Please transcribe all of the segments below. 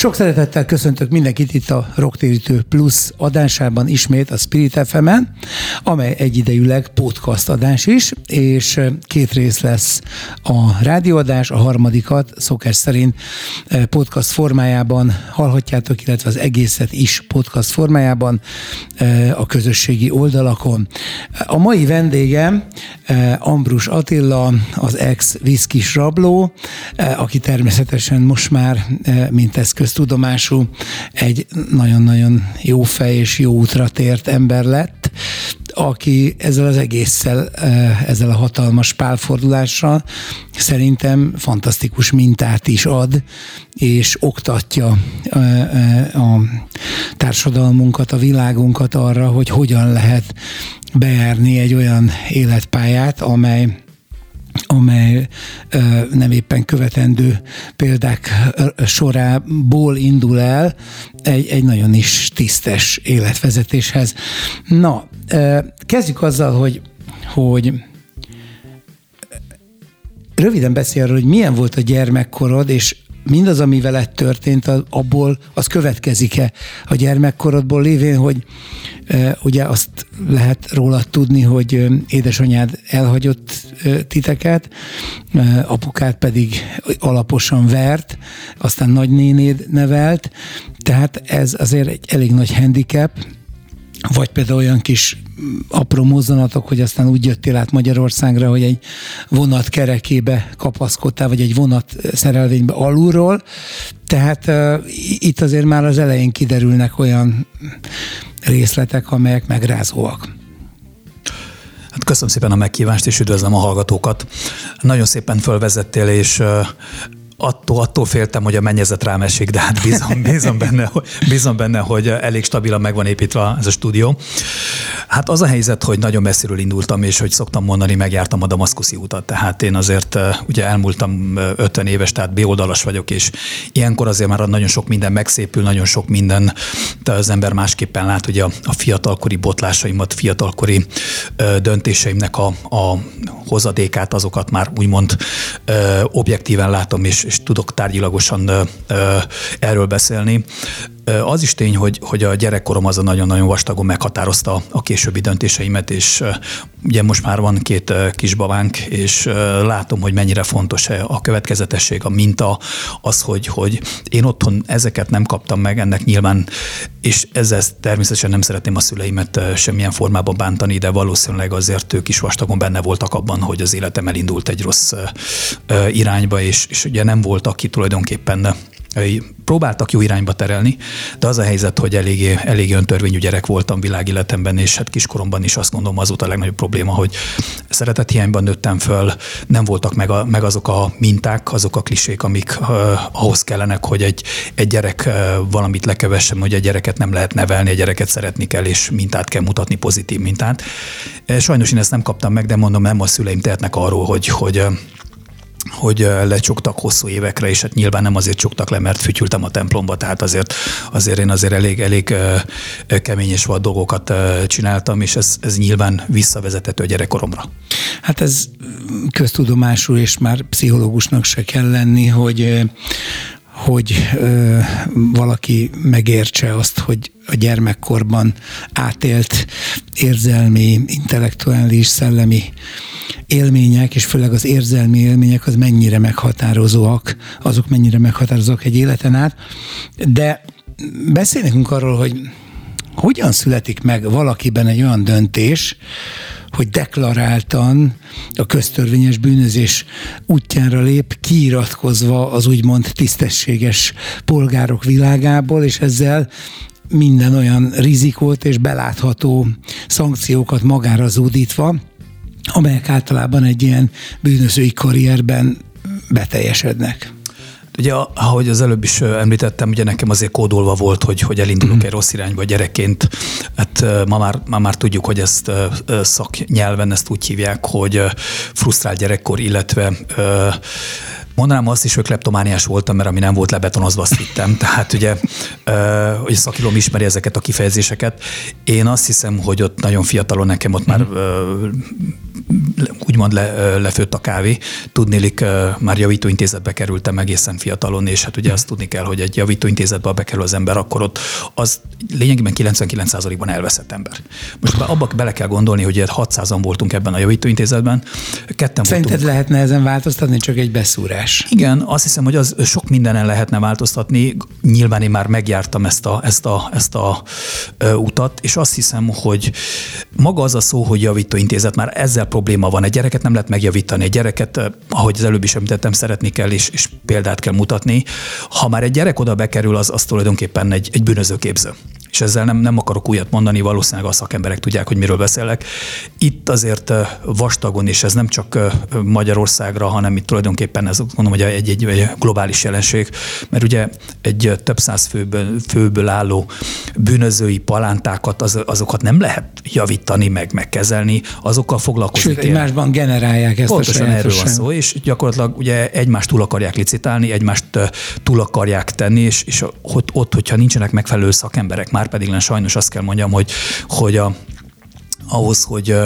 Sok szeretettel köszöntök mindenkit itt a Rocktérítő Plus adásában ismét a Spirit fm amely egyidejűleg podcast adás is, és két rész lesz a rádióadás, a harmadikat szokás szerint podcast formájában hallhatjátok, illetve az egészet is podcast formájában a közösségi oldalakon. A mai vendégem Ambrus Attila, az ex-viszkis rabló, aki természetesen most már, mint eszköz köztudomású, egy nagyon-nagyon jó fej és jó útra tért ember lett, aki ezzel az egésszel, eh, ezzel a hatalmas pálfordulással szerintem fantasztikus mintát is ad, és oktatja eh, eh, a társadalmunkat, a világunkat arra, hogy hogyan lehet bejárni egy olyan életpályát, amely amely nem éppen követendő példák sorából indul el egy, egy nagyon is tisztes életvezetéshez. Na, kezdjük azzal, hogy, hogy röviden beszél arról, hogy milyen volt a gyermekkorod, és mindaz, ami veled történt, abból az következik-e a gyermekkorodból lévén, hogy ugye azt lehet róla tudni, hogy édesanyád elhagyott titeket, apukát pedig alaposan vert, aztán nagynénéd nevelt, tehát ez azért egy elég nagy handicap, vagy például olyan kis apró mozzanatok, hogy aztán úgy jöttél át Magyarországra, hogy egy vonat kerekébe kapaszkodtál, vagy egy vonat szerelvénybe alulról. Tehát uh, itt azért már az elején kiderülnek olyan részletek, amelyek megrázóak. Hát köszönöm szépen a meghívást, és üdvözlöm a hallgatókat. Nagyon szépen fölvezettél, és attól, attól féltem, hogy a mennyezet rám esik, de hát bízom, bízom, benne, bízom benne, hogy elég stabilan meg van építve ez a stúdió. Hát az a helyzet, hogy nagyon messziről indultam, és hogy szoktam mondani, megjártam a damaszkuszi utat. Tehát én azért ugye elmúltam 50 éves, tehát B-oldalas vagyok, és ilyenkor azért már nagyon sok minden megszépül, nagyon sok minden, de az ember másképpen lát, hogy a, fiatalkori botlásaimat, fiatalkori döntéseimnek a, a hozadékát, azokat már úgymond objektíven látom, és, és tudok tárgyilagosan erről beszélni. Az is tény, hogy, hogy a gyerekkorom az a nagyon-nagyon vastagon meghatározta a későbbi döntéseimet, és ugye most már van két kisbabánk, és látom, hogy mennyire fontos a következetesség, a minta, az, hogy, hogy én otthon ezeket nem kaptam meg, ennek nyilván, és ezzel természetesen nem szeretném a szüleimet semmilyen formában bántani, de valószínűleg azért ők is vastagon benne voltak abban, hogy az életem elindult egy rossz irányba, és, és ugye nem volt, aki tulajdonképpen próbáltak jó irányba terelni, de az a helyzet, hogy eléggé, eléggé öntörvényű gyerek voltam világéletemben, és hát kiskoromban is azt gondolom az volt a legnagyobb probléma, hogy szeretethiányban nőttem föl, nem voltak meg, a, meg azok a minták, azok a klisék, amik uh, ahhoz kellenek, hogy egy, egy gyerek uh, valamit lekevessem, hogy egy gyereket nem lehet nevelni, egy gyereket szeretni kell, és mintát kell mutatni, pozitív mintát. Sajnos én ezt nem kaptam meg, de mondom, nem a szüleim tehetnek arról, hogy, hogy hogy lecsuktak hosszú évekre, és hát nyilván nem azért csuktak le, mert fütyültem a templomba, tehát azért, azért én azért elég, elég kemény és vad dolgokat csináltam, és ez, ez nyilván visszavezethető a gyerekkoromra. Hát ez köztudomású, és már pszichológusnak se kell lenni, hogy hogy ö, valaki megértse azt, hogy a gyermekkorban átélt érzelmi, intellektuális, szellemi élmények, és főleg az érzelmi élmények az mennyire meghatározóak, azok mennyire meghatározóak egy életen át. De beszélnünk arról, hogy hogyan születik meg valakiben egy olyan döntés, hogy deklaráltan a köztörvényes bűnözés útjára lép, kiiratkozva az úgymond tisztességes polgárok világából, és ezzel minden olyan rizikót és belátható szankciókat magára zúdítva, amelyek általában egy ilyen bűnözői karrierben beteljesednek. Ugye, ahogy az előbb is említettem, ugye nekem azért kódolva volt, hogy, hogy elindulok mm. egy rossz irányba gyerekként. hát ma már, ma már tudjuk, hogy ezt szaknyelven ezt úgy hívják, hogy frusztrált gyerekkor, illetve Mondanám azt is, hogy kleptomániás voltam, mert ami nem volt lebetonozva, azt vittem. Tehát ugye, hogy szakilom ismeri ezeket a kifejezéseket. Én azt hiszem, hogy ott nagyon fiatalon nekem ott már úgymond le, lefőtt a kávé. Tudnélik, már javítóintézetbe kerültem egészen fiatalon, és hát ugye azt tudni kell, hogy egy javítóintézetbe bekerül az ember, akkor ott az lényegében 99%-ban elveszett ember. Most abba bele kell gondolni, hogy 600-an voltunk ebben a javítóintézetben. Ketten Szerinted voltunk. lehetne ezen változtatni, csak egy beszúrás? Igen, azt hiszem, hogy az sok mindenen lehetne változtatni. Nyilván én már megjártam ezt a, ezt a, ezt a utat, és azt hiszem, hogy maga az a szó, hogy javítóintézet, már ezzel probléma van. Egy gyereket nem lehet megjavítani. Egy gyereket, ahogy az előbb is említettem, szeretni kell és, és példát kell mutatni. Ha már egy gyerek oda bekerül, az, az tulajdonképpen egy, egy bűnözőképző és ezzel nem, nem akarok újat mondani, valószínűleg a szakemberek tudják, hogy miről beszélek. Itt azért vastagon, és ez nem csak Magyarországra, hanem itt tulajdonképpen ez mondom, hogy egy, egy, egy globális jelenség, mert ugye egy több száz főből, főből álló bűnözői palántákat, az, azokat nem lehet javítani, meg megkezelni, azokkal foglalkozni Sőt, egymásban generálják ezt Pontosan a erről van szó, és gyakorlatilag ugye egymást túl akarják licitálni, egymást túl akarják tenni, és, és ott, ott, hogyha nincsenek megfelelő szakemberek, már pedig sajnos azt kell mondjam, hogy, hogy a, ahhoz, hogy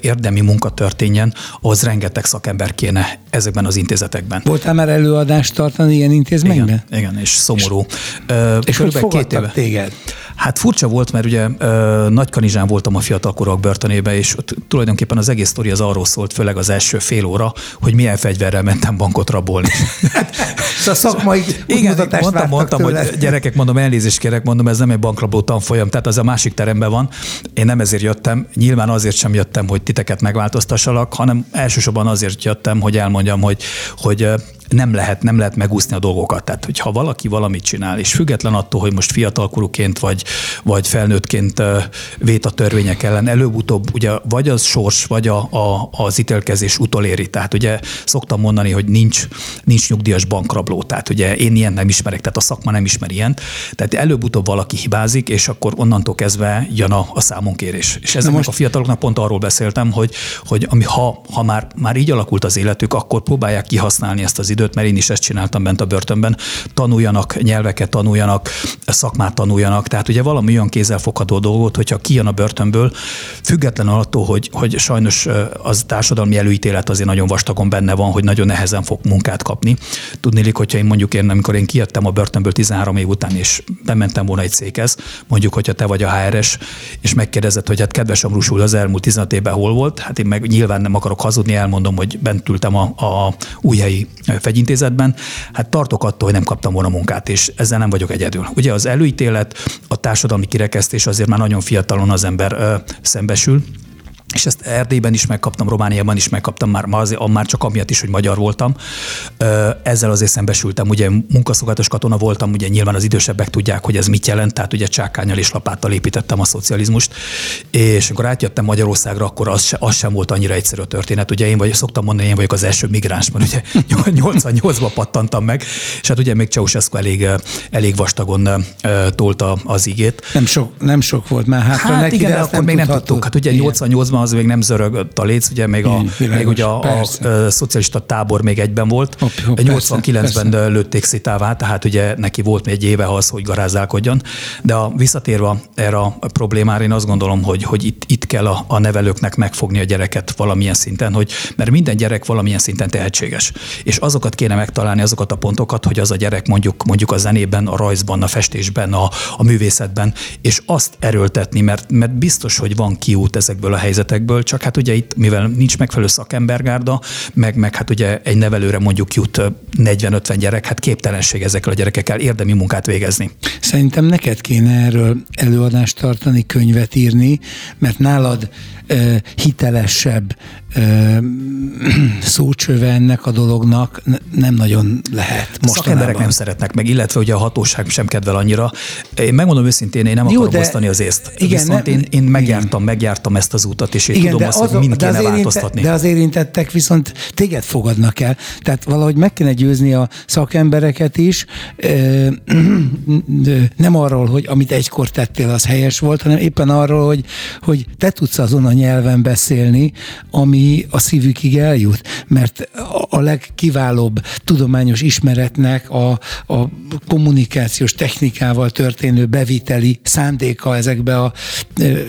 érdemi munka történjen, ahhoz rengeteg szakember kéne ezekben az intézetekben. Voltál már előadást tartani ilyen intézményben? Igen, igen és szomorú. És hogy két éve? téged? Hát furcsa volt, mert ugye Nagykanizsán voltam a fiatalkorok börtönébe, és ott tulajdonképpen az egész sztori az arról szólt, főleg az első fél óra, hogy milyen fegyverrel mentem bankot rabolni. szóval szakmai Igen, mondtam, mondtam hogy gyerekek, mondom, elnézést kérek, mondom, ez nem egy bankrabló tanfolyam, tehát az a másik teremben van. Én nem ezért jöttem, nyilván azért sem jöttem, hogy titeket megváltoztassalak, hanem elsősorban azért jöttem, hogy elmondjam, hogy, hogy nem lehet, nem lehet megúszni a dolgokat. Tehát, hogyha valaki valamit csinál, és független attól, hogy most fiatalkorúként vagy, vagy felnőttként vét a törvények ellen, előbb-utóbb ugye vagy az sors, vagy a, a, az ítélkezés utoléri. Tehát ugye szoktam mondani, hogy nincs, nincs nyugdíjas bankrabló. Tehát ugye én ilyen nem ismerek, tehát a szakma nem ismer ilyent. Tehát előbb-utóbb valaki hibázik, és akkor onnantól kezdve jön a, a számonkérés. És ezeknek most... a fiataloknak pont arról beszéltem, hogy, hogy ami, ha, ha már, már így alakult az életük, akkor próbálják kihasználni ezt az időt, mert én is ezt csináltam bent a börtönben, tanuljanak nyelveket, tanuljanak, szakmát tanuljanak, tehát ugye valami olyan kézzelfogható dolgot, hogyha kijön a börtönből, független attól, hogy, hogy sajnos az társadalmi előítélet azért nagyon vastagon benne van, hogy nagyon nehezen fog munkát kapni. Tudnélik, hogyha én mondjuk én, amikor én kijöttem a börtönből 13 év után, és bementem volna egy székhez, mondjuk, hogyha te vagy a HRS, és megkérdezed, hogy hát kedves Amrusul az elmúlt 15 évben hol volt, hát én meg nyilván nem akarok hazudni, elmondom, hogy bent ültem a, a újhelyi fegyintézetben, hát tartok attól, hogy nem kaptam volna munkát, és ezzel nem vagyok egyedül. Ugye az előítélet, a társadalmi kirekesztés azért már nagyon fiatalon az ember ö, szembesül, és ezt Erdélyben is megkaptam, Romániában is megkaptam, már, már, azért, már csak amiatt is, hogy magyar voltam. Ezzel azért szembesültem, ugye munkaszolgálatos katona voltam, ugye nyilván az idősebbek tudják, hogy ez mit jelent, tehát ugye csákányal és lapáttal építettem a szocializmust, és amikor átjöttem Magyarországra, akkor az, se, az sem volt annyira egyszerű a történet. Ugye én vagy, szoktam mondani, én vagyok az első migráns, mert ugye 88-ban pattantam meg, és hát ugye még Ceausescu elég, elég vastagon tolta az igét. Nem sok, nem sok volt már hátra hát neki, igen, de akkor még nem tudtuk. Hát ugye 88-ban az még nem zörögött a léc, ugye még, a, Igen, még ugye a, a, a, szocialista tábor még egyben volt. Hopp, hopp, 89-ben persze. lőtték szitává, tehát ugye neki volt még egy éve az, hogy garázálkodjon. De a, visszatérve erre a problémára, én azt gondolom, hogy, hogy itt, itt kell a, a nevelőknek megfogni a gyereket valamilyen szinten, hogy mert minden gyerek valamilyen szinten tehetséges. És azokat kéne megtalálni, azokat a pontokat, hogy az a gyerek mondjuk, mondjuk a zenében, a rajzban, a festésben, a, a művészetben, és azt erőltetni, mert, mert biztos, hogy van kiút ezekből a helyzetekből, helyzetekből, csak hát ugye itt, mivel nincs megfelelő szakembergárda, meg, meg hát ugye egy nevelőre mondjuk jut 40-50 gyerek, hát képtelenség ezekkel a gyerekekkel érdemi munkát végezni. Szerintem neked kéne erről előadást tartani, könyvet írni, mert nálad hitelesebb szócsöve ennek a dolognak nem nagyon lehet. Most szakemberek nem szeretnek meg, illetve ugye a hatóság sem kedvel annyira. Én megmondom őszintén, én nem Jó, akarom osztani az észt. Igen, Viszont nem, én, én megjártam, megjártam ezt az útat, és én Igen, tudom azt, hogy mind de kéne az változtatni. De az érintettek viszont téged fogadnak el. Tehát valahogy meg kéne győzni a szakembereket is, nem arról, hogy amit egykor tettél, az helyes volt, hanem éppen arról, hogy, hogy te tudsz azon a nyelven beszélni, ami a szívükig eljut. Mert a legkiválóbb tudományos ismeretnek a, a kommunikációs technikával történő beviteli szándéka ezekbe a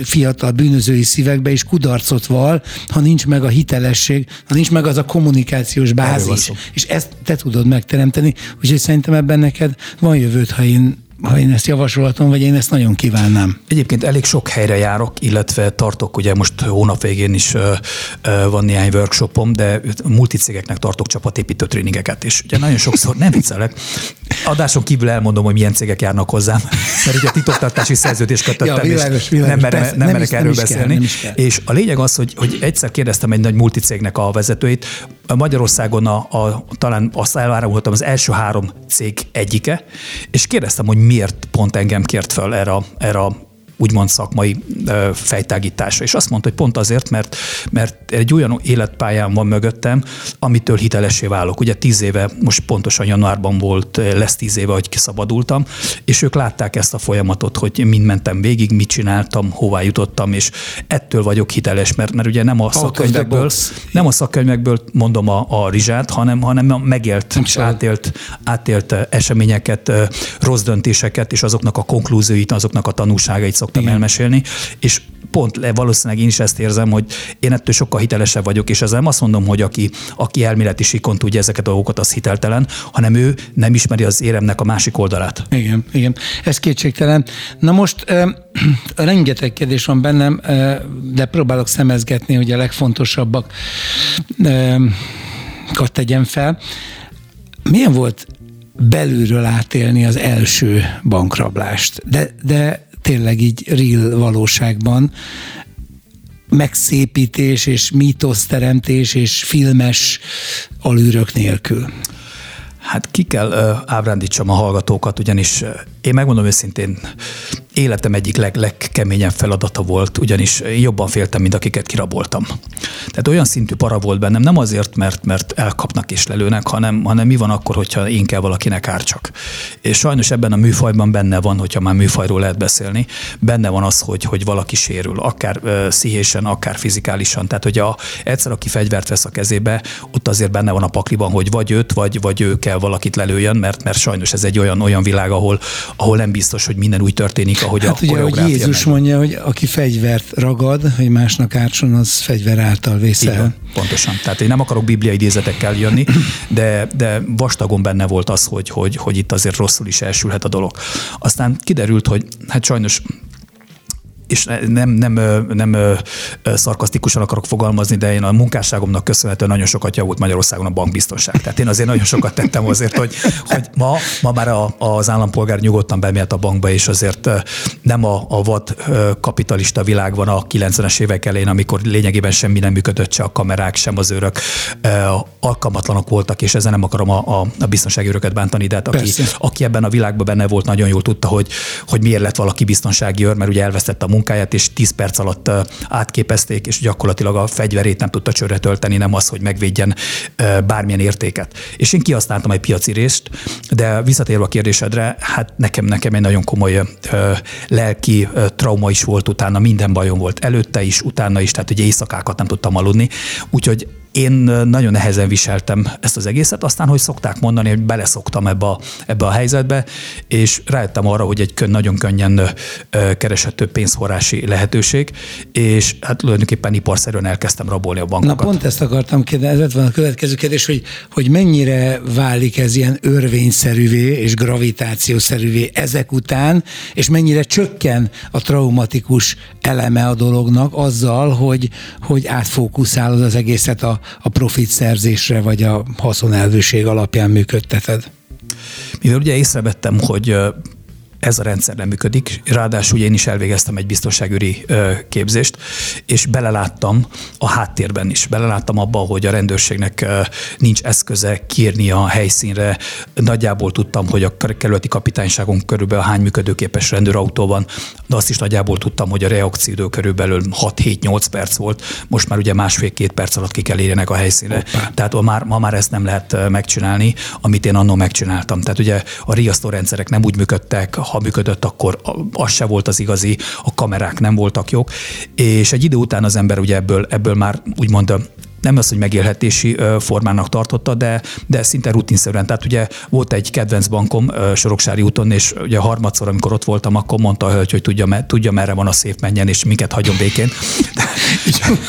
fiatal bűnözői szívekbe is kudarcot val, ha nincs meg a hitelesség, ha nincs meg az a kommunikációs bázis. És ezt te tudod megteremteni, úgyhogy szerintem ebben neked van jövőd, ha én ha én ezt javasolhatom, vagy én ezt nagyon kívánnám. Egyébként elég sok helyre járok, illetve tartok, ugye most hónap végén is van néhány workshopom, de multicégeknek tartok csapatépítő tréningeket, és ugye nagyon sokszor nem viccelek, adáson kívül elmondom, hogy milyen cégek járnak hozzám, mert ugye titoktartási szerződést kötöttem, ja, világos, világos, nem, mere, nem, merek erről nem beszélni. Kell, és a lényeg az, hogy, hogy egyszer kérdeztem egy nagy multicégnek a vezetőit, Magyarországon a, a, talán azt elvárulhatom az első három cég egyike, és kérdeztem, hogy miért pont engem kért fel erre, erre úgymond szakmai fejtágításra. És azt mondta, hogy pont azért, mert, mert egy olyan életpályám van mögöttem, amitől hitelessé válok. Ugye tíz éve, most pontosan januárban volt, lesz tíz éve, hogy kiszabadultam, és ők látták ezt a folyamatot, hogy mind mentem végig, mit csináltam, hová jutottam, és ettől vagyok hiteles, mert, mert ugye nem a szakkönyvekből, nem a szakkönyvekből mondom a, a rizsát, hanem, hanem a megélt és átélt, átélt eseményeket, rossz döntéseket, és azoknak a konklúzióit, azoknak a tanulságait szoktam Igen. elmesélni, és pont valószínűleg én is ezt érzem, hogy én ettől sokkal hitelesebb vagyok, és ezzel nem azt mondom, hogy aki, aki elméleti sikon tudja ezeket a dolgokat, az hiteltelen, hanem ő nem ismeri az éremnek a másik oldalát. Igen, igen. Ez kétségtelen. Na most uh, rengeteg kérdés van bennem, uh, de próbálok szemezgetni, hogy a legfontosabbak uh, tegyem fel. Milyen volt belülről átélni az első bankrablást? De, de tényleg így real valóságban megszépítés és mítoszteremtés és filmes alűrök nélkül. Hát ki kell ábrándítsam a hallgatókat, ugyanis én megmondom őszintén, életem egyik leg, legkeményebb feladata volt, ugyanis jobban féltem, mint akiket kiraboltam. Tehát olyan szintű para volt bennem, nem azért, mert, mert elkapnak és lelőnek, hanem, hanem mi van akkor, hogyha én kell valakinek árcsak. És sajnos ebben a műfajban benne van, hogyha már műfajról lehet beszélni, benne van az, hogy, hogy valaki sérül, akár uh, szíhésen, akár fizikálisan. Tehát, hogy a, egyszer, aki fegyvert vesz a kezébe, ott azért benne van a pakliban, hogy vagy őt, vagy, vagy ő kell valakit lelőjön, mert, mert sajnos ez egy olyan, olyan világ, ahol, ahol nem biztos, hogy minden úgy történik, ahogy hát a ugye, hogy Jézus meg. mondja, hogy aki fegyvert ragad, hogy másnak ártson, az fegyver által vészel. pontosan. Tehát én nem akarok bibliai idézetekkel jönni, de, de vastagon benne volt az, hogy, hogy, hogy itt azért rosszul is elsülhet a dolog. Aztán kiderült, hogy hát sajnos és nem, nem, nem szarkasztikusan akarok fogalmazni, de én a munkásságomnak köszönhetően nagyon sokat javult Magyarországon a bankbiztonság. Tehát én azért nagyon sokat tettem azért, hogy, hogy ma, ma már a, az állampolgár nyugodtan bemélt a bankba, és azért nem a, a vad kapitalista világ van a 90-es évek elején, amikor lényegében semmi nem működött, se a kamerák, sem az őrök alkalmatlanok voltak, és ezzel nem akarom a, a, a biztonsági őröket bántani, de hát aki, aki ebben a világban benne volt, nagyon jól tudta, hogy, hogy miért lett valaki biztonsági őr, mert ugye elvesztette a munkáját, és 10 perc alatt átképezték, és gyakorlatilag a fegyverét nem tudta csőre tölteni, nem az, hogy megvédjen bármilyen értéket. És én kihasználtam egy piaci részt, de visszatérve a kérdésedre, hát nekem, nekem egy nagyon komoly lelki trauma is volt utána, minden bajom volt előtte is, utána is, tehát hogy éjszakákat nem tudtam aludni. Úgyhogy én nagyon nehezen viseltem ezt az egészet, aztán, hogy szokták mondani, hogy beleszoktam ebbe a, ebbe a helyzetbe, és rájöttem arra, hogy egy nagyon könnyen kereshető pénzforrási lehetőség, és hát tulajdonképpen iparszerűen elkezdtem rabolni a bankokat. Na pont ezt akartam kérdezni, ez van a következő kérdés, hogy, hogy mennyire válik ez ilyen örvényszerűvé és gravitációszerűvé ezek után, és mennyire csökken a traumatikus eleme a dolognak azzal, hogy, hogy átfókuszálod az egészet a a profit szerzésre vagy a haszonelvűség alapján működteted? Mivel ugye észrevettem, hogy ez a rendszer nem működik. Ráadásul én is elvégeztem egy biztonságüri képzést, és beleláttam a háttérben is. Beleláttam abba, hogy a rendőrségnek nincs eszköze kírni a helyszínre. Nagyjából tudtam, hogy a kerületi kapitányságon körülbelül hány működőképes rendőrautó van, de azt is nagyjából tudtam, hogy a reakcióidő körülbelül 6-7-8 perc volt. Most már ugye másfél-két perc alatt ki kell érjenek a helyszínre. Hoppá. Tehát ma már, ma már ezt nem lehet megcsinálni, amit én annól megcsináltam. Tehát ugye a riasztórendszerek nem úgy működtek, ha működött, akkor az se volt az igazi, a kamerák nem voltak jók, és egy idő után az ember ugye ebből, ebből már úgymond nem az, hogy megélhetési formának tartotta, de, de szinte rutinszerűen. Tehát ugye volt egy kedvenc bankom Soroksári úton, és ugye harmadszor, amikor ott voltam, akkor mondta a hölgy, hogy tudja, tudja merre van a szép menjen, és minket hagyjon békén.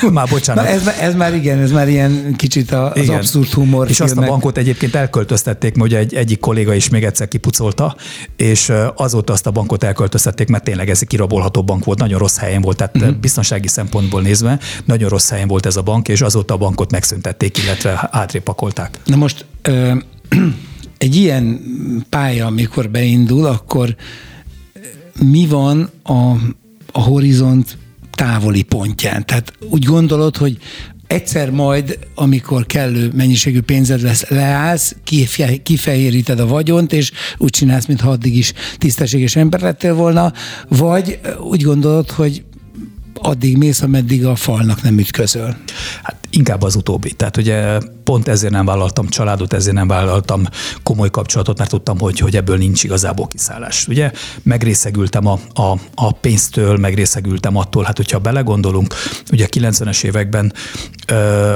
már bocsánat. Na ez, ez, már igen, ez már ilyen kicsit az igen. abszurd humor. És filmek. azt a bankot egyébként elköltöztették, mert ugye egy, egyik kolléga is még egyszer kipucolta, és azóta azt a bankot elköltöztették, mert tényleg ez egy kirabolható bank volt, nagyon rossz helyen volt, tehát uh-huh. biztonsági szempontból nézve nagyon rossz helyen volt ez a bank, és azóta bankot megszüntették, illetve átrépakolták. Na most ö, egy ilyen pálya, amikor beindul, akkor mi van a, a horizont távoli pontján? Tehát úgy gondolod, hogy egyszer majd, amikor kellő mennyiségű pénzed lesz, leállsz, kifehéríted a vagyont, és úgy csinálsz, mintha addig is tisztességes ember lettél volna, vagy úgy gondolod, hogy addig mész, ameddig a falnak nem ütközöl. Hát inkább az utóbbi. Tehát ugye pont ezért nem vállaltam családot, ezért nem vállaltam komoly kapcsolatot, mert tudtam, hogy, hogy ebből nincs igazából kiszállás. Ugye megrészegültem a, a, a pénztől, megrészegültem attól, hát hogyha belegondolunk, ugye a 90-es években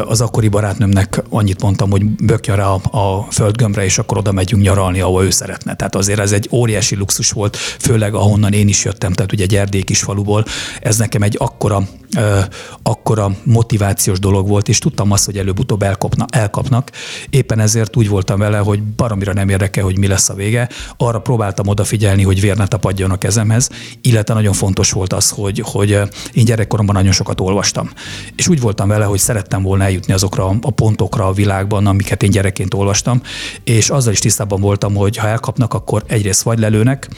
az akkori barátnőmnek annyit mondtam, hogy bökja rá a, a földgömbre, és akkor oda megyünk nyaralni, ahol ő szeretne. Tehát azért ez egy óriási luxus volt, főleg ahonnan én is jöttem, tehát ugye gyerdék is faluból. Ez nekem egy akkora, akkora motivációs dolog volt, és tudtam azt, hogy előbb-utóbb elkopna, elkapnak. Éppen ezért úgy voltam vele, hogy baromira nem érdekel, hogy mi lesz a vége. Arra próbáltam odafigyelni, hogy vér ne tapadjon a kezemhez, illetve nagyon fontos volt az, hogy, hogy én gyerekkoromban nagyon sokat olvastam. És úgy voltam vele, hogy szerettem volna eljutni azokra a pontokra a világban, amiket én gyerekként olvastam, és azzal is tisztában voltam, hogy ha elkapnak, akkor egyrészt vagy lelőnek,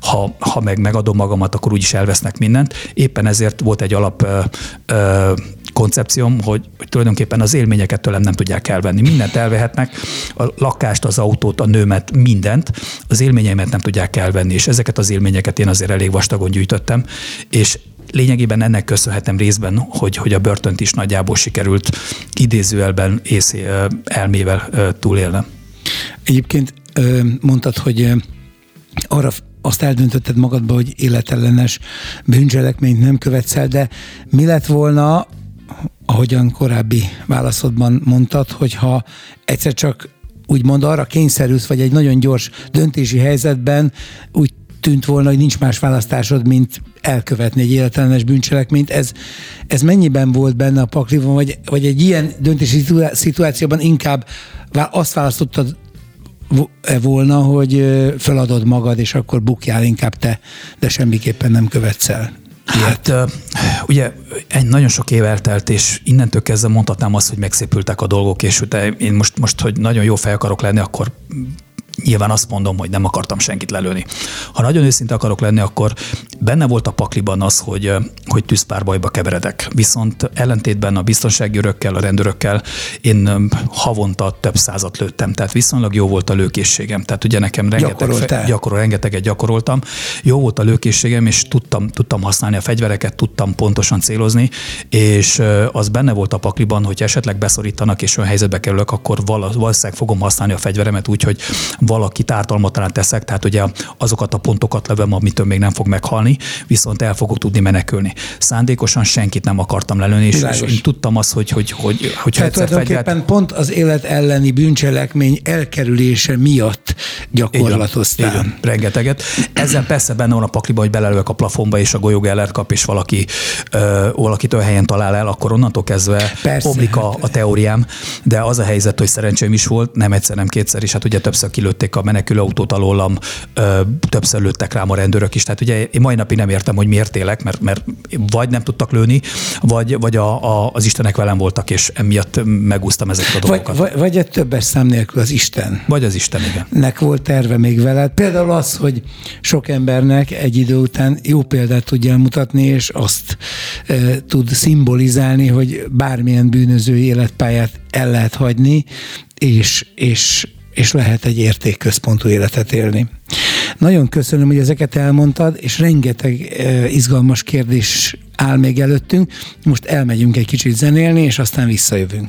ha, ha meg megadom magamat, akkor úgyis elvesznek mindent. Éppen ezért volt egy alap ö, ö, koncepcióm, hogy, hogy tulajdonképpen az élményeket tőlem nem tudják elvenni. Mindent elvehetnek, a lakást, az autót, a nőmet, mindent, az élményeimet nem tudják elvenni, és ezeket az élményeket én azért elég vastagon gyűjtöttem, és lényegében ennek köszönhetem részben, hogy, hogy a börtönt is nagyjából sikerült idézőelben ész elmével túlélnem. Egyébként mondtad, hogy arra azt eldöntötted magadba, hogy életellenes bűncselekményt nem követsz el, de mi lett volna, ahogyan korábbi válaszodban mondtad, hogyha egyszer csak úgymond arra kényszerülsz, vagy egy nagyon gyors döntési helyzetben úgy tűnt volna, hogy nincs más választásod, mint elkövetni egy életellenes bűncselekményt. Ez, ez mennyiben volt benne a pakliban, vagy, vagy egy ilyen döntési szituációban inkább azt választottad E volna, hogy feladod magad, és akkor bukjál inkább te, de semmiképpen nem követsz el. Hát ugye egy nagyon sok év eltelt, és innentől kezdve mondhatnám azt, hogy megszépültek a dolgok, és én most, most, hogy nagyon jó fel akarok lenni, akkor nyilván azt mondom, hogy nem akartam senkit lelőni. Ha nagyon őszinte akarok lenni, akkor benne volt a pakliban az, hogy, hogy tűzpárbajba keveredek. Viszont ellentétben a biztonsági örökkel, a rendőrökkel én havonta több százat lőttem, tehát viszonylag jó volt a lőkészségem. Tehát ugye nekem rengeteg, fe, gyakorol, rengeteget gyakoroltam. Jó volt a lőkészségem, és tudtam, tudtam használni a fegyvereket, tudtam pontosan célozni, és az benne volt a pakliban, hogy esetleg beszorítanak, és olyan helyzetbe kerülök, akkor valószínűleg fogom használni a fegyveremet úgy, hogy valakit ártalmatlan teszek, tehát ugye azokat a pontokat levem, amitől még nem fog meghalni, viszont el fogok tudni menekülni. Szándékosan senkit nem akartam lelőni, és, és én tudtam azt, hogy, hogy, hogy, hogy tehát tulajdonképpen fegyvert... pont az élet elleni bűncselekmény elkerülése miatt gyakorlatoztál. Igen, rengeteget. Ezzel persze benne van a pakliba, hogy belelőek a plafonba, és a golyógellert kap, és valaki ö, valakit helyen talál el, akkor onnantól kezdve persze, omlik a, a teóriám, de az a helyzet, hogy szerencsém is volt, nem egyszer, nem kétszer, és hát ugye többször kilőtt eltörölték a menekülőautót alólam, többször lőttek rám a rendőrök is. Tehát ugye én mai napig nem értem, hogy miért élek, mert, mert vagy nem tudtak lőni, vagy, vagy a, a, az Istenek velem voltak, és emiatt megúsztam ezeket a dolgokat. Vagy, vagy, vagy egy többes szám nélkül az Isten. Vagy az Isten, igen. Nek volt terve még veled. Például az, hogy sok embernek egy idő után jó példát tudja mutatni, és azt e, tud szimbolizálni, hogy bármilyen bűnöző életpályát el lehet hagyni, és, és, és lehet egy értékközpontú életet élni. Nagyon köszönöm, hogy ezeket elmondtad, és rengeteg e, izgalmas kérdés áll még előttünk. Most elmegyünk egy kicsit zenélni, és aztán visszajövünk.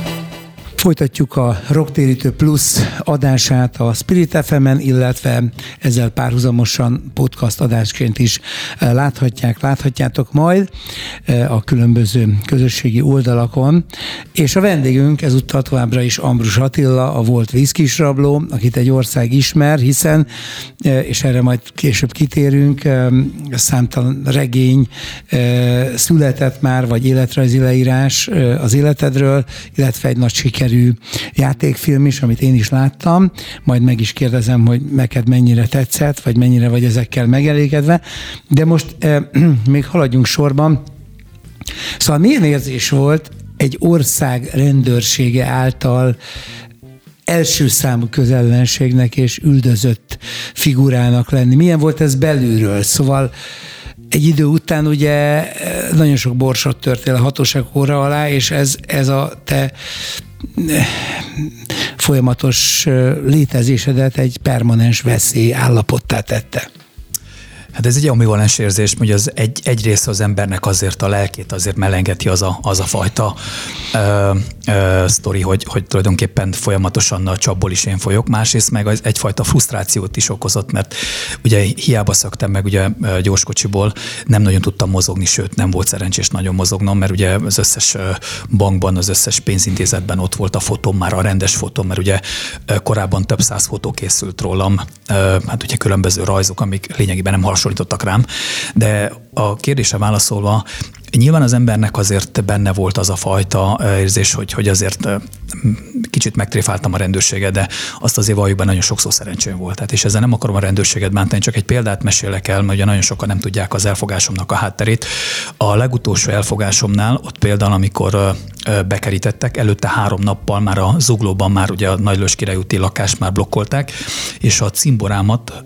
Folytatjuk a Rocktérítő Plus adását a Spirit fm illetve ezzel párhuzamosan podcast adásként is eh, láthatják, láthatjátok majd eh, a különböző közösségi oldalakon. És a vendégünk ezúttal továbbra is Ambrus Attila, a volt vízkis rabló, akit egy ország ismer, hiszen, eh, és erre majd később kitérünk, számtalan regény született már, vagy életrajzi leírás az életedről, illetve egy nagy siker sikerű játékfilm is, amit én is láttam, majd meg is kérdezem, hogy neked mennyire tetszett, vagy mennyire vagy ezekkel megelégedve, de most eh, még haladjunk sorban. Szóval milyen érzés volt egy ország rendőrsége által első számú közellenségnek és üldözött figurának lenni. Milyen volt ez belülről? Szóval egy idő után ugye eh, nagyon sok borsot törtél a hatóság óra alá, és ez, ez a te folyamatos létezésedet egy permanens veszély állapottá tette. Hát ez egy ambivalens érzés, hogy az egy, egy része az embernek azért a lelkét azért melengeti az a, az a fajta ö, ö, sztori, hogy, hogy tulajdonképpen folyamatosan a csapból is én folyok, másrészt meg az egyfajta frusztrációt is okozott, mert ugye hiába szöktem meg ugye gyorskocsiból, nem nagyon tudtam mozogni, sőt nem volt szerencsés nagyon mozognom, mert ugye az összes bankban, az összes pénzintézetben ott volt a fotóm, már a rendes fotóm, mert ugye korábban több száz fotó készült rólam, hát ugye különböző rajzok, amik lényegében nem hasonlítottak rám, de a kérdése válaszolva, Nyilván az embernek azért benne volt az a fajta érzés, hogy, hogy azért kicsit megtréfáltam a rendőrséget, de azt azért valójában nagyon sokszor szerencsém volt. Tehát, és ezzel nem akarom a rendőrséget bántani, csak egy példát mesélek el, mert ugye nagyon sokan nem tudják az elfogásomnak a hátterét. A legutolsó elfogásomnál, ott például, amikor bekerítettek, előtte három nappal már a zuglóban már ugye a Nagy úti lakást már blokkolták, és a cimborámat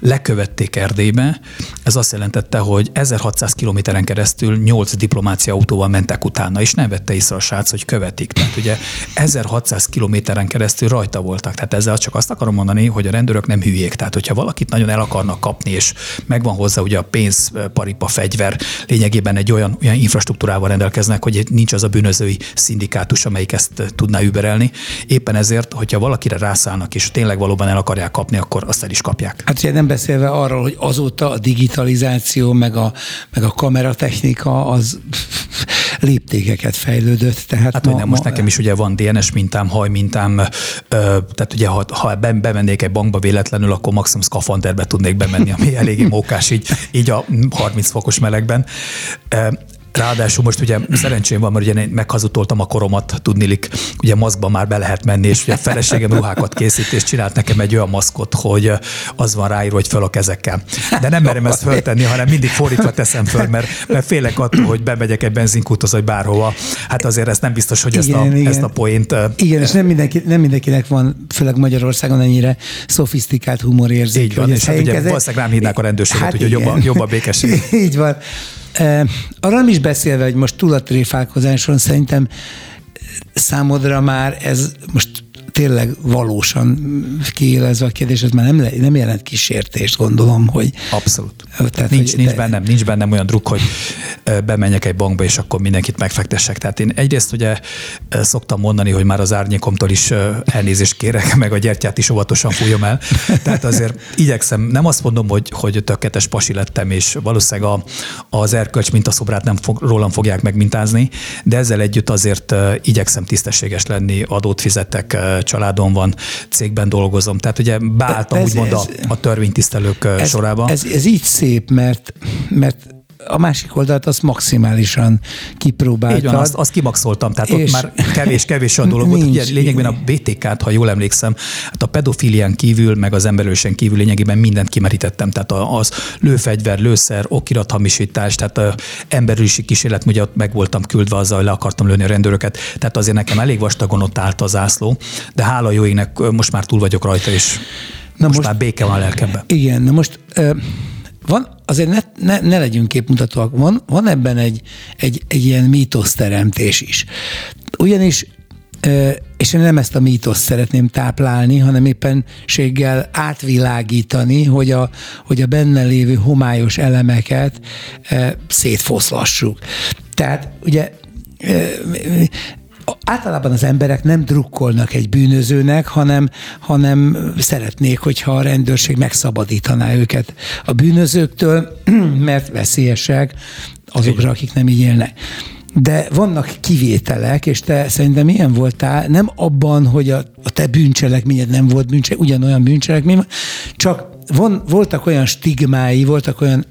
lekövették Erdélybe. Ez azt jelentette, hogy 1600 kilométeren keresztül 8 diplomácia autóval mentek utána, és nem vette észre a srác, hogy követik. Tehát ugye 1600 kilométeren keresztül rajta voltak. Tehát ezzel csak azt akarom mondani, hogy a rendőrök nem hülyék. Tehát, hogyha valakit nagyon el akarnak kapni, és megvan hozzá ugye a pénz, paripa, fegyver, lényegében egy olyan, olyan infrastruktúrával rendelkeznek, hogy nincs az a bűnözői szindikátus, amelyik ezt tudná überelni. Éppen ezért, hogyha valakire rászállnak, és tényleg valóban el akarják kapni, akkor azt el is kapják. Hát ugye nem beszélve arról, hogy azóta a digitalizáció, meg a, meg a kameratechnika az léptékeket fejlődött. Tehát hát, ma, nem, most ma, nekem is ugye van DNS mintám, haj mintám, tehát ugye ha, ha bemennék egy bankba véletlenül, akkor maximum szkafanderbe tudnék bemenni, ami eléggé mókás így, így a 30 fokos melegben. Ráadásul most ugye szerencsém van, mert ugye én meghazutoltam a koromat, tudnilik, ugye maszkban már be lehet menni, és ugye a feleségem ruhákat készít, és csinált nekem egy olyan maszkot, hogy az van ráírva, hogy föl a kezekkel. De nem merem ezt föltenni, hanem mindig fordítva teszem föl, mert, mert félek attól, hogy bemegyek egy benzinkúthoz, vagy bárhova. Hát azért ez nem biztos, hogy igen, ezt, a, igen. ezt a poént... Igen, és nem, mindenki, nem mindenkinek van, főleg Magyarországon ennyire szofisztikált humorérzék. Így van, és hát ugye valószínűleg rám hívnák a rendőrséget, hát hogy jobb a, jobb a békesség. Így van. Arra nem is beszélve, hogy most túl a tréfálkozáson szerintem számodra már ez most tényleg valósan kiélezve a kérdés, ez már nem, nem jelent kísértést, gondolom, hogy... Abszolút. Tehát, nincs, hogy, nincs, de... bennem, nincs bennem olyan druk, hogy bemenjek egy bankba, és akkor mindenkit megfektessek. Tehát én egyrészt ugye szoktam mondani, hogy már az árnyékomtól is elnézést kérek, meg a gyertyát is óvatosan fújom el. Tehát azért igyekszem, nem azt mondom, hogy, hogy tökéletes pasi lettem, és valószínűleg a, az erkölcs mintaszobrát nem fog, rólam fogják megmintázni, de ezzel együtt azért igyekszem tisztességes lenni, adót fizetek, családom van, cégben dolgozom. Tehát ugye beálltam ez, úgymond ez, a, a törvénytisztelők ez, sorában. Ez, ez így szép, mert, mert a másik oldalt azt maximálisan kipróbáltad. Így van, azt, azt kimaxoltam, tehát ott már kevés-kevés a dolog volt. Ugye lényegben a BTK-t, ha jól emlékszem, hát a pedofilián kívül, meg az emberősen kívül lényegében mindent kimerítettem. Tehát az lőfegyver, lőszer, okirathamisítás, tehát emberülési kísérlet, ugye ott meg voltam küldve azzal, le akartam lőni a rendőröket. Tehát azért nekem elég vastagon ott állt az ászló, de hála jó égnek most már túl vagyok rajta, és Na most, most már béke van a lelkemben. Igen, na most van, azért ne, ne, ne legyünk képmutatóak, van, van ebben egy, egy, egy ilyen mítoszteremtés is. Ugyanis és én nem ezt a mítoszt szeretném táplálni, hanem éppenséggel átvilágítani, hogy a, hogy a benne lévő homályos elemeket szétfoszlassuk. Tehát ugye általában az emberek nem drukkolnak egy bűnözőnek, hanem, hanem szeretnék, hogyha a rendőrség megszabadítaná őket a bűnözőktől, mert veszélyesek azokra, akik nem így élnek. De vannak kivételek, és te szerintem milyen voltál, nem abban, hogy a, a te bűncselekményed nem volt bűncselekmény, ugyanolyan bűncselekmény, csak von, voltak olyan stigmái, voltak olyan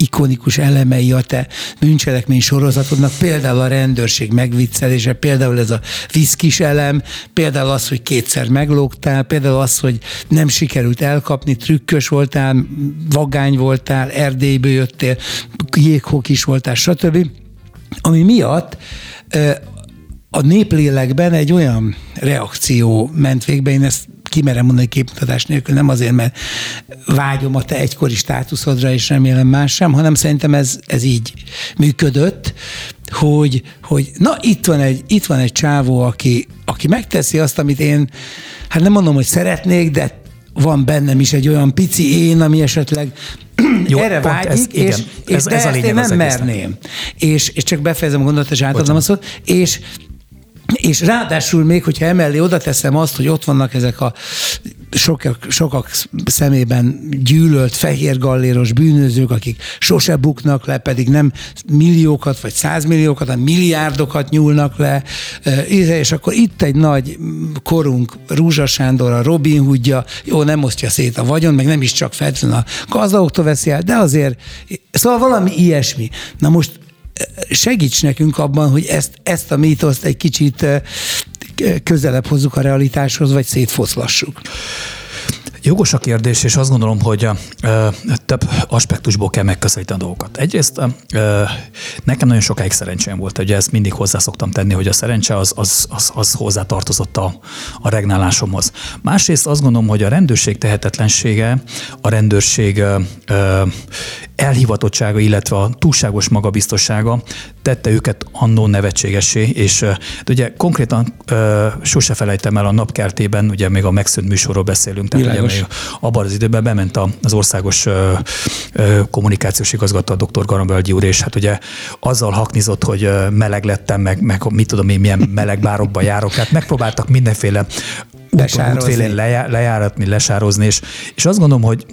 ikonikus elemei a te bűncselekmény sorozatodnak, például a rendőrség megviccelése, például ez a viszkis elem, például az, hogy kétszer meglógtál, például az, hogy nem sikerült elkapni, trükkös voltál, vagány voltál, Erdélyből jöttél, jéghók is voltál, stb. Ami miatt a néplélekben egy olyan reakció ment végbe, én ezt kimerem mondani képmutatás nélkül, nem azért, mert vágyom a te egykori státuszodra, és remélem más sem, hanem szerintem ez, ez így működött, hogy, hogy na itt van egy, itt van egy csávó, aki, aki megteszi azt, amit én, hát nem mondom, hogy szeretnék, de van bennem is egy olyan pici én, ami esetleg Jó, erre vágyik, ez, igen, és, és ez, de ez a én nem merném. És, és csak befejezem a gondolatot, és átadom a szót, és és ráadásul még, hogyha emellé oda teszem azt, hogy ott vannak ezek a sokak, sokak szemében gyűlölt fehér galléros bűnözők, akik sose buknak le, pedig nem milliókat vagy százmilliókat, hanem milliárdokat nyúlnak le, és akkor itt egy nagy korunk, Rúzsa Sándor, a Robin Hoodja, jó, nem osztja szét a vagyon, meg nem is csak feltétlenül a gazdagoktól veszi el, de azért, szóval valami ilyesmi. Na most segíts nekünk abban, hogy ezt, ezt a mítoszt egy kicsit közelebb hozzuk a realitáshoz, vagy szétfoszlassuk. Jogos a kérdés, és azt gondolom, hogy ö, több aspektusból kell megközelíteni a dolgokat. Egyrészt ö, nekem nagyon sokáig szerencsém volt, ugye ezt mindig hozzá szoktam tenni, hogy a szerencse az, az, az, az hozzá tartozott a, a regnálásomhoz. Másrészt azt gondolom, hogy a rendőrség tehetetlensége, a rendőrség ö, elhivatottsága, illetve a túlságos magabiztossága tette őket annó nevetségessé, és de ugye konkrétan ö, sose felejtem el a napkertében, ugye még a megszűnt műsorról beszélünk, tehát még abban az időben bement az országos ö, ö, kommunikációs igazgató, a dr. Garambelgyi úr, és hát ugye azzal haknizott, hogy meleg lettem, meg, meg mit tudom én, milyen meleg bárokba járok, hát megpróbáltak mindenféle úton, útfélén lejáratni, lesározni, és, és azt gondolom, hogy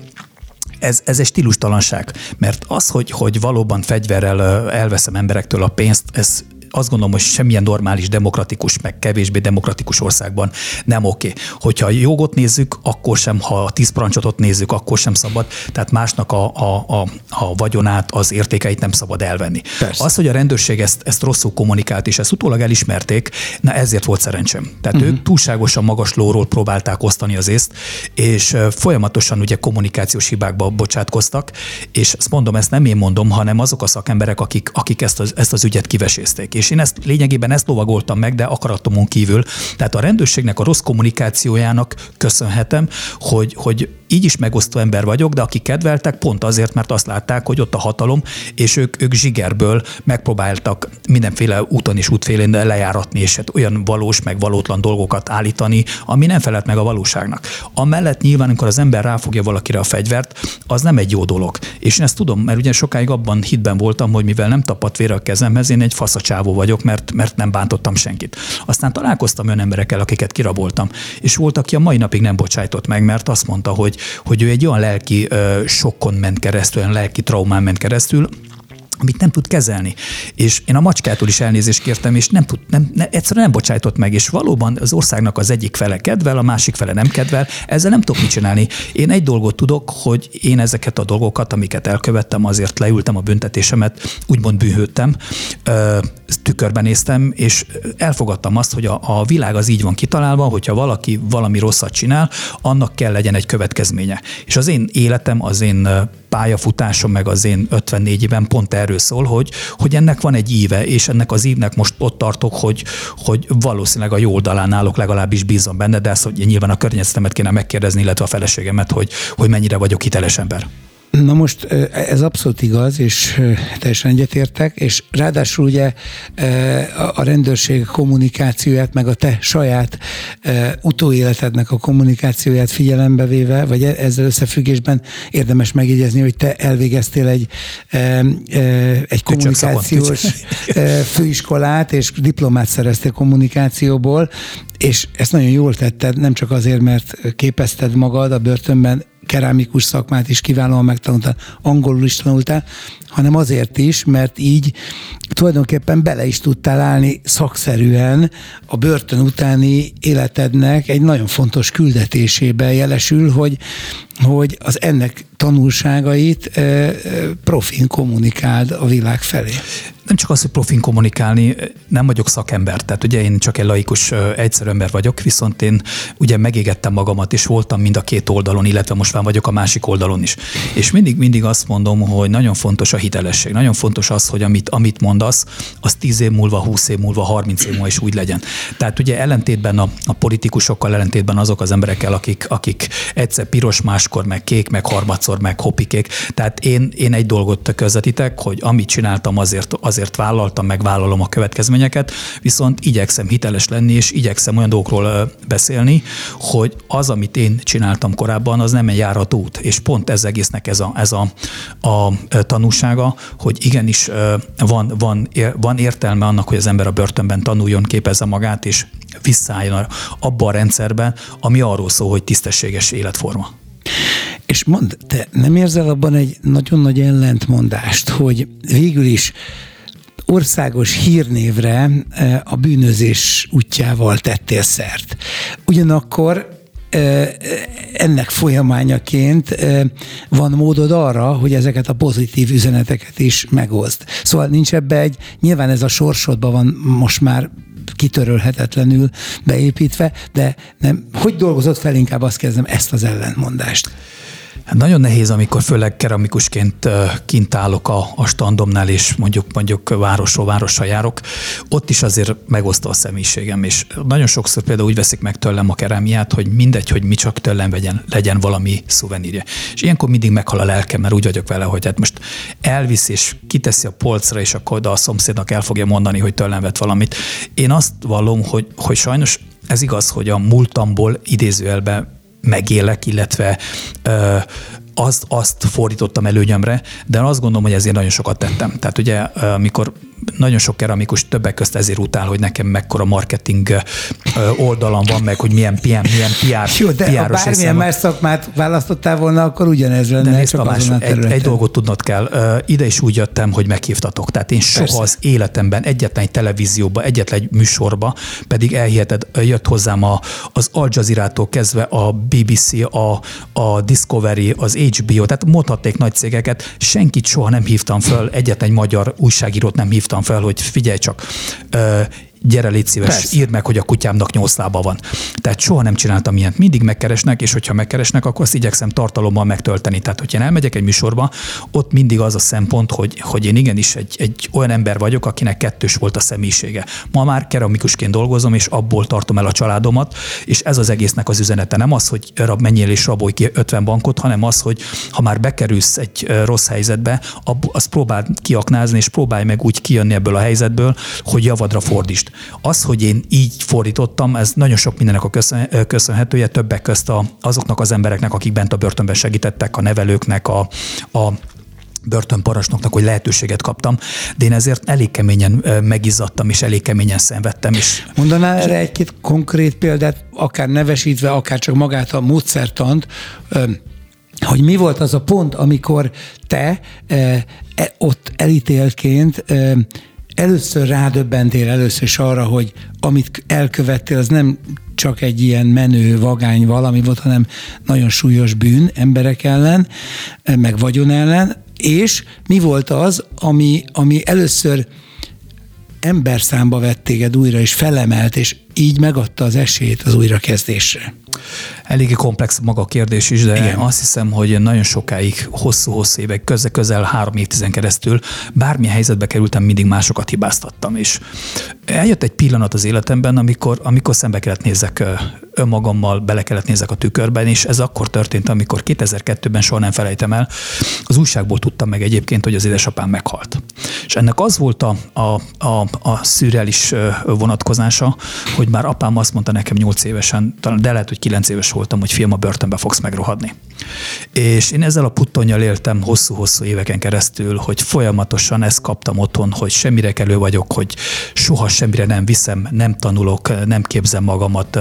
ez, ez egy stílustalanság, mert az, hogy, hogy valóban fegyverrel elveszem emberektől a pénzt, ez azt gondolom, hogy semmilyen normális, demokratikus, meg kevésbé demokratikus országban nem oké. Okay. Hogyha a jogot nézzük, akkor sem, ha a tíz parancsotot nézzük, akkor sem szabad. Tehát másnak a, a, a, a vagyonát, az értékeit nem szabad elvenni. Persze. Az, hogy a rendőrség ezt, ezt rosszul kommunikált, és ezt utólag elismerték, na ezért volt szerencsém. Tehát uh-huh. ők túlságosan magas lóról próbálták osztani az észt, és folyamatosan ugye kommunikációs hibákba bocsátkoztak, és ezt mondom, ezt nem én mondom, hanem azok a szakemberek, akik, akik ezt, az, ezt az ügyet kivesézték És én ezt lényegében ezt lovagoltam meg, de akaratomon kívül. Tehát a rendőrségnek a rossz kommunikációjának köszönhetem, hogy, hogy így is megosztó ember vagyok, de akik kedveltek, pont azért, mert azt látták, hogy ott a hatalom, és ők, ők zsigerből megpróbáltak mindenféle úton és útfélén lejáratni, és hát olyan valós, meg valótlan dolgokat állítani, ami nem felelt meg a valóságnak. Amellett nyilván, amikor az ember ráfogja valakire a fegyvert, az nem egy jó dolog. És én ezt tudom, mert ugye sokáig abban hitben voltam, hogy mivel nem tapadt vére a kezemhez, én egy faszacsávó vagyok, mert, mert nem bántottam senkit. Aztán találkoztam olyan emberekkel, akiket kiraboltam, és volt, aki a mai napig nem bocsájtott meg, mert azt mondta, hogy hogy, ő egy olyan lelki ö, sokkon ment keresztül, olyan lelki traumán ment keresztül, amit nem tud kezelni. És én a macskától is elnézést kértem, és nem tud, nem, ne, egyszerűen nem bocsájtott meg, és valóban az országnak az egyik fele kedvel, a másik fele nem kedvel, ezzel nem tudok mit csinálni. Én egy dolgot tudok, hogy én ezeket a dolgokat, amiket elkövettem, azért leültem a büntetésemet, úgymond bűhődtem, tükörben néztem, és elfogadtam azt, hogy a, a világ az így van kitalálva, hogyha valaki valami rosszat csinál, annak kell legyen egy következménye. És az én életem, az én pályafutásom, meg az én 54 éven pont erről szól, hogy, hogy ennek van egy íve, és ennek az ívnek most ott tartok, hogy, hogy valószínűleg a jó oldalán állok, legalábbis bízom benne, de ezt hogy nyilván a környezetemet kéne megkérdezni, illetve a feleségemet, hogy, hogy mennyire vagyok hiteles ember. Na most ez abszolút igaz, és teljesen egyetértek, és ráadásul ugye a rendőrség kommunikációját, meg a te saját utóéletednek a kommunikációját figyelembe véve, vagy e, ezzel összefüggésben érdemes megjegyezni, hogy te elvégeztél egy, egy kommunikációs főiskolát, és diplomát szereztél kommunikációból, és ezt nagyon jól tetted, nem csak azért, mert képezted magad a börtönben, kerámikus szakmát is kiválóan megtanultál, angolul is tanultál, hanem azért is, mert így tulajdonképpen bele is tudtál állni szakszerűen a börtön utáni életednek egy nagyon fontos küldetésébe jelesül, hogy, hogy az ennek tanulságait profin kommunikáld a világ felé nem csak az, hogy profin kommunikálni, nem vagyok szakember, tehát ugye én csak egy laikus egyszerű ember vagyok, viszont én ugye megégettem magamat, és voltam mind a két oldalon, illetve most már vagyok a másik oldalon is. És mindig, mindig azt mondom, hogy nagyon fontos a hitelesség, nagyon fontos az, hogy amit, amit mondasz, az 10 év múlva, 20 év múlva, 30 év múlva is úgy legyen. Tehát ugye ellentétben a, a politikusokkal, ellentétben azok az emberekkel, akik, akik egyszer piros, máskor meg kék, meg harmadszor meg hopikék. Tehát én, én egy dolgot közvetítek, hogy amit csináltam azért, az azért vállaltam, megvállalom a következményeket, viszont igyekszem hiteles lenni, és igyekszem olyan dolgokról beszélni, hogy az, amit én csináltam korábban, az nem egy járat út, és pont ez egésznek ez a, ez a, a tanúsága, hogy igenis van, van, van értelme annak, hogy az ember a börtönben tanuljon, képezze magát, és visszaálljon abba a rendszerbe, ami arról szól, hogy tisztességes életforma. És mond, te nem érzel abban egy nagyon nagy ellentmondást, hogy végül is országos hírnévre eh, a bűnözés útjával tettél szert. Ugyanakkor eh, ennek folyamányaként eh, van módod arra, hogy ezeket a pozitív üzeneteket is megozd. Szóval nincs ebbe egy, nyilván ez a sorsodban van most már kitörölhetetlenül beépítve, de nem, hogy dolgozott fel, inkább azt kezdem ezt az ellentmondást. Hát nagyon nehéz, amikor főleg keramikusként kint állok a, a standomnál, és mondjuk mondjuk városról városra járok, ott is azért megosztó a személyiségem, és nagyon sokszor például úgy veszik meg tőlem a kerámiát, hogy mindegy, hogy mi csak tőlem legyen, legyen valami szuvenírje. És ilyenkor mindig meghal a lelkem, mert úgy vagyok vele, hogy hát most elvisz és kiteszi a polcra, és akkor oda a szomszédnak el fogja mondani, hogy tőlem vett valamit. Én azt vallom, hogy, hogy sajnos ez igaz, hogy a múltamból idézőjelben megélek, illetve ö, azt, azt fordítottam előnyömre, de azt gondolom, hogy ezért nagyon sokat tettem. Tehát ugye, amikor nagyon sok keramikus többek közt ezért utál, hogy nekem mekkora marketing oldalam van, meg hogy milyen, milyen, milyen PR, Jó, de ha bármilyen más szakmát választottál volna, akkor ugyanez lenne. De nézd, csak Tamás, egy, egy dolgot tudnod kell. Ide is úgy jöttem, hogy meghívtatok. Tehát én soha Persze. az életemben egyetlen egy televízióba, egyetlen egy műsorba, pedig elhiheted, jött hozzám a, az Al Jazeera-tól kezdve a BBC, a, a Discovery, az HBO, tehát mondhatték nagy cégeket, senkit soha nem hívtam föl, egyetlen egy magyar újságírót nem hívtam fel, hogy figyelj csak, gyere, légy szíves, Persze. írd meg, hogy a kutyámnak nyolc lába van. Tehát soha nem csináltam ilyet. Mindig megkeresnek, és hogyha megkeresnek, akkor azt igyekszem tartalommal megtölteni. Tehát, hogyha én elmegyek egy műsorba, ott mindig az a szempont, hogy, hogy én igenis egy, egy olyan ember vagyok, akinek kettős volt a személyisége. Ma már keramikusként dolgozom, és abból tartom el a családomat, és ez az egésznek az üzenete. Nem az, hogy rab, menjél és rabolj ki 50 bankot, hanem az, hogy ha már bekerülsz egy rossz helyzetbe, azt próbáld kiaknázni, és próbálj meg úgy kijönni ebből a helyzetből, hogy javadra fordítsd. Az, hogy én így fordítottam, ez nagyon sok mindennek a köszönhetője, többek közt a, azoknak az embereknek, akik bent a börtönben segítettek, a nevelőknek, a, a börtönparasnoknak, hogy lehetőséget kaptam, de én ezért elég keményen megizzadtam, és elég keményen szenvedtem. És, Mondanál erre egy-két konkrét példát, akár nevesítve, akár csak magát a módszertant, hogy mi volt az a pont, amikor te e, ott elítéltként először rádöbbentél először is arra, hogy amit elkövettél, az nem csak egy ilyen menő, vagány valami volt, hanem nagyon súlyos bűn emberek ellen, meg vagyon ellen, és mi volt az, ami, ami először ember számba vett téged újra, és felemelt, és így megadta az esélyt az újrakezdésre. Eléggé komplex maga a kérdés is, de Igen. azt hiszem, hogy nagyon sokáig, hosszú-hosszú évek, közel-közel három évtizen keresztül bármilyen helyzetbe kerültem, mindig másokat hibáztattam. És eljött egy pillanat az életemben, amikor, amikor szembe kellett nézek önmagammal, bele kellett nézek a tükörben, és ez akkor történt, amikor 2002-ben soha nem felejtem el, az újságból tudtam meg egyébként, hogy az édesapám meghalt. És ennek az volt a, a, a, a szürreális vonatkozása, hogy már apám azt mondta nekem 8 évesen, talán de lehet, hogy 9 éves voltam, hogy fiam, a börtönbe fogsz megrohadni. És én ezzel a puttonnyal éltem hosszú-hosszú éveken keresztül, hogy folyamatosan ezt kaptam otthon, hogy semmire kelő vagyok, hogy soha semmire nem viszem, nem tanulok, nem képzem magamat.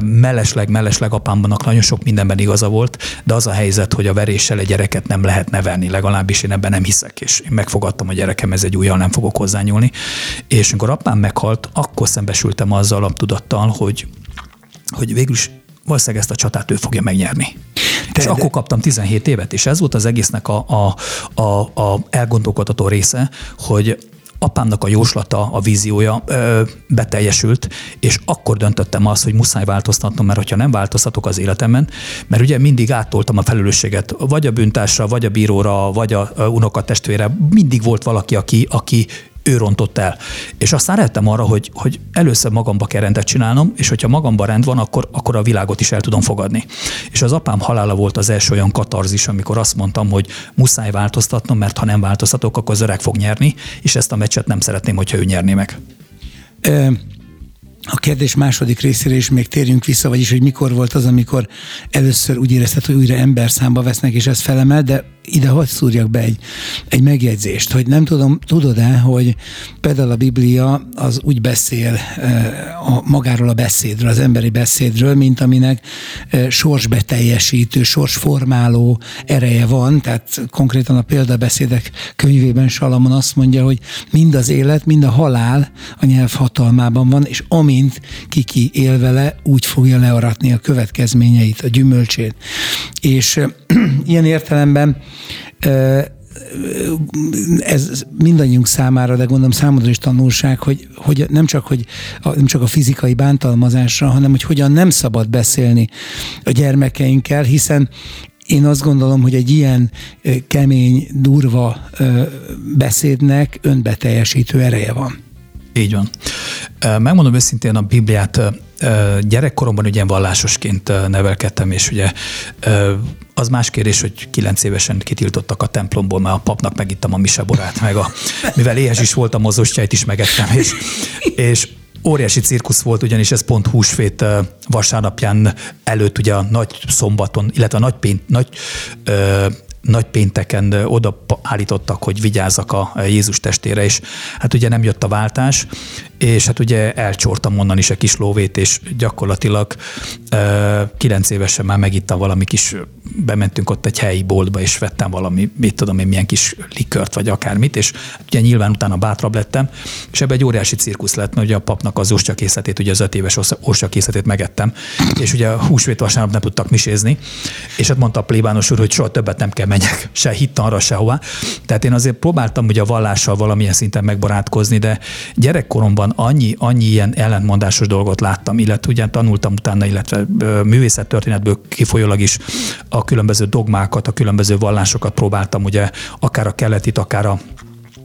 Mellesleg, mellesleg apámnak nagyon sok mindenben igaza volt, de az a helyzet, hogy a veréssel egy gyereket nem lehet nevelni, legalábbis én ebben nem hiszek, és én megfogadtam a gyerekem, ez egy újjal nem fogok hozzányúlni. És amikor apám meghalt, akkor szembesültem azzal a tudattal, hogy hogy végül is valószínűleg ezt a csatát ő fogja megnyerni. Te, és de... akkor kaptam 17 évet, és ez volt az egésznek a, a, a, a elgondolkodható része, hogy apámnak a jóslata, a víziója ö, beteljesült, és akkor döntöttem azt, hogy muszáj változtatnom, mert hogyha nem változtatok az életemben, mert ugye mindig áttoltam a felelősséget, vagy a bűntársra, vagy a bíróra, vagy a unokatestvére, mindig volt valaki, aki, aki ő rontott el. És aztán rájöttem arra, hogy, hogy először magamba kell rendet csinálnom, és hogyha magamba rend van, akkor, akkor a világot is el tudom fogadni. És az apám halála volt az első olyan katarzis, amikor azt mondtam, hogy muszáj változtatnom, mert ha nem változtatok, akkor az öreg fog nyerni, és ezt a meccset nem szeretném, hogyha ő nyerné meg. A kérdés második részére is még térjünk vissza, vagyis hogy mikor volt az, amikor először úgy érezted, hogy újra ember számba vesznek, és ez felemel, de ide hadd szúrjak be egy, egy megjegyzést, hogy nem tudom, tudod-e, hogy például a Biblia az úgy beszél a, magáról a beszédről, az emberi beszédről, mint aminek sorsbeteljesítő, sorsformáló ereje van, tehát konkrétan a példabeszédek könyvében Salamon azt mondja, hogy mind az élet, mind a halál a nyelv hatalmában van, és amint kiki él vele, úgy fogja learatni a következményeit, a gyümölcsét. És ilyen értelemben ez mindannyiunk számára, de gondolom számodra is tanulság, hogy, hogy nem, csak, hogy a, nem csak a fizikai bántalmazásra, hanem hogy hogyan nem szabad beszélni a gyermekeinkkel, hiszen én azt gondolom, hogy egy ilyen kemény, durva beszédnek önbeteljesítő ereje van. Így van. Megmondom őszintén, a Bibliát gyerekkoromban ugye vallásosként nevelkedtem, és ugye az más kérdés, hogy kilenc évesen kitiltottak a templomból, mert a papnak megittam a miseborát, meg a, mivel éhes is voltam, mozostjait is megettem, és, és óriási cirkusz volt, ugyanis ez pont húsvét vasárnapján előtt, ugye a nagy szombaton, illetve a nagy, pént, nagy ö, nagy pénteken oda állítottak, hogy vigyázzak a Jézus testére, és hát ugye nem jött a váltás, és hát ugye elcsortam onnan is a kis lóvét, és gyakorlatilag kilenc évesen már megittam valami kis, bementünk ott egy helyi boltba, és vettem valami, mit tudom én, milyen kis likört, vagy akármit, és ugye nyilván utána bátrabb lettem, és ebbe egy óriási cirkusz lett, mert ugye a papnak az ostyakészletét, ugye az öt éves ostyakészletét megettem, és ugye a húsvét vasárnap nem tudtak misézni, és hát mondta a plébános úr, hogy soha többet nem kell menjek, se hittanra, sehová. Tehát én azért próbáltam ugye a vallással valamilyen szinten megbarátkozni, de gyerekkoromban gyerekkoromban annyi, annyi ilyen ellentmondásos dolgot láttam, illetve ugye tanultam utána, illetve művészettörténetből kifolyólag is a különböző dogmákat, a különböző vallásokat próbáltam ugye akár a keletit, akár a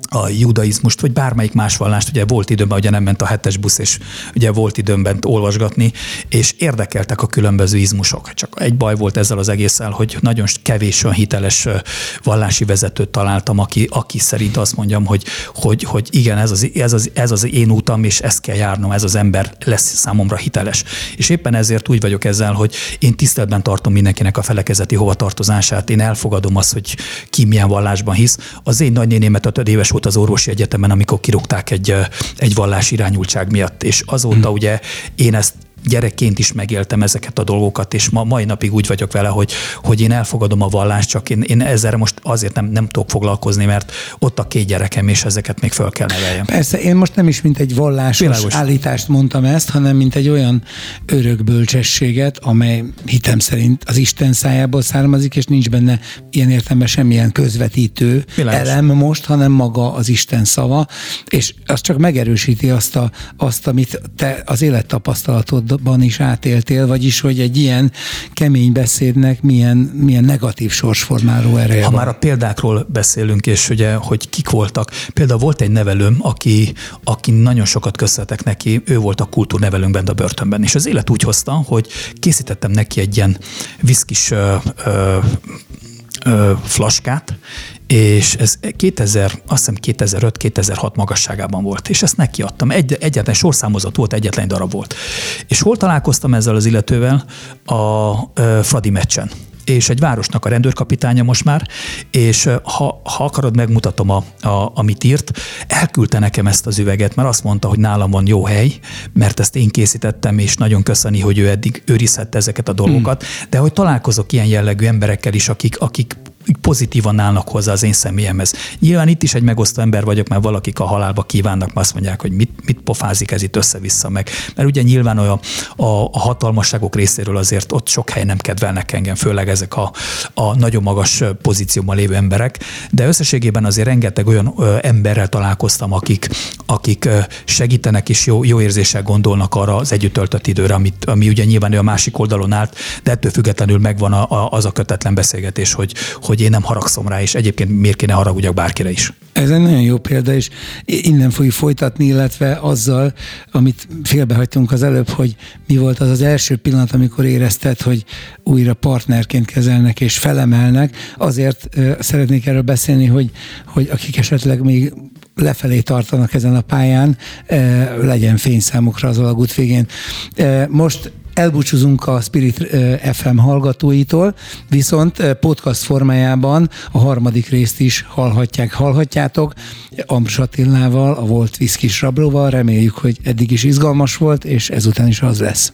a judaizmust, vagy bármelyik más vallást, ugye volt időben, ugye nem ment a hetes busz, és ugye volt időben olvasgatni, és érdekeltek a különböző izmusok. Csak egy baj volt ezzel az egésszel, hogy nagyon kevés olyan hiteles vallási vezetőt találtam, aki, aki szerint azt mondjam, hogy, hogy, hogy igen, ez az, ez, az, ez az én útam, és ezt kell járnom, ez az ember lesz számomra hiteles. És éppen ezért úgy vagyok ezzel, hogy én tiszteletben tartom mindenkinek a felekezeti hovatartozását, én elfogadom azt, hogy ki milyen vallásban hisz. Az én nagynénémet a éves volt az orvosi egyetemen, amikor kirúgták egy, egy vallás irányultság miatt, és azóta hmm. ugye én ezt gyerekként is megéltem ezeket a dolgokat, és ma mai napig úgy vagyok vele, hogy, hogy én elfogadom a vallást, csak én, én ezzel most azért nem, nem tudok foglalkozni, mert ott a két gyerekem, és ezeket még föl kell neveljem. Persze, én most nem is mint egy vallásos Világos. állítást mondtam ezt, hanem mint egy olyan örök bölcsességet, amely hitem szerint az Isten szájából származik, és nincs benne ilyen értelemben semmilyen közvetítő Világos. elem most, hanem maga az Isten szava, és az csak megerősíti azt, a, azt amit te az élettapasztalatod ban is átéltél, vagyis hogy egy ilyen kemény beszédnek milyen, milyen negatív sorsformáló ereje Ha van. már a példákról beszélünk, és ugye, hogy kik voltak. Például volt egy nevelőm, aki, aki nagyon sokat köszönhetek neki, ő volt a kultúrnevelőnkben a börtönben, és az élet úgy hozta, hogy készítettem neki egy ilyen viszkis ö, ö, ö, flaskát, és ez 2000, azt hiszem 2005-2006 magasságában volt, és ezt neki adtam. Egy, egyetlen sorszámozat volt, egyetlen darab volt. És hol találkoztam ezzel az illetővel? A, a Fradi meccsen és egy városnak a rendőrkapitánya most már, és ha, ha akarod, megmutatom, a, a, amit írt, elküldte nekem ezt az üveget, mert azt mondta, hogy nálam van jó hely, mert ezt én készítettem, és nagyon köszöni, hogy ő eddig őrizhette ezeket a dolgokat, hmm. de hogy találkozok ilyen jellegű emberekkel is, akik, akik pozitívan állnak hozzá az én személyemhez. Nyilván itt is egy megosztó ember vagyok, mert valakik a halálba kívánnak, mert azt mondják, hogy mit, mit pofázik ez itt össze-vissza meg. Mert ugye nyilván olyan a, a hatalmasságok részéről azért ott sok hely nem kedvelnek engem, főleg ezek a, a nagyon magas pozícióban lévő emberek, de összességében azért rengeteg olyan emberrel találkoztam, akik, akik segítenek és jó, jó érzéssel gondolnak arra az együtt töltött időre, amit, ami ugye nyilván a másik oldalon állt, de ettől függetlenül megvan a, a, az a kötetlen beszélgetés, hogy, hogy én nem haragszom rá, és egyébként miért kéne haragudjak bárkire is. Ez egy nagyon jó példa, és innen fogjuk folytatni, illetve azzal, amit félbehagytunk az előbb, hogy mi volt az az első pillanat, amikor érezted, hogy újra partnerként kezelnek és felemelnek. Azért szeretnék erről beszélni, hogy, hogy akik esetleg még lefelé tartanak ezen a pályán, legyen fény számukra az alagút végén. Most elbúcsúzunk a Spirit FM hallgatóitól, viszont podcast formájában a harmadik részt is hallhatják, hallhatjátok. Amrs Attilával, a Volt Viszkis Rablóval. Reméljük, hogy eddig is izgalmas volt, és ezután is az lesz.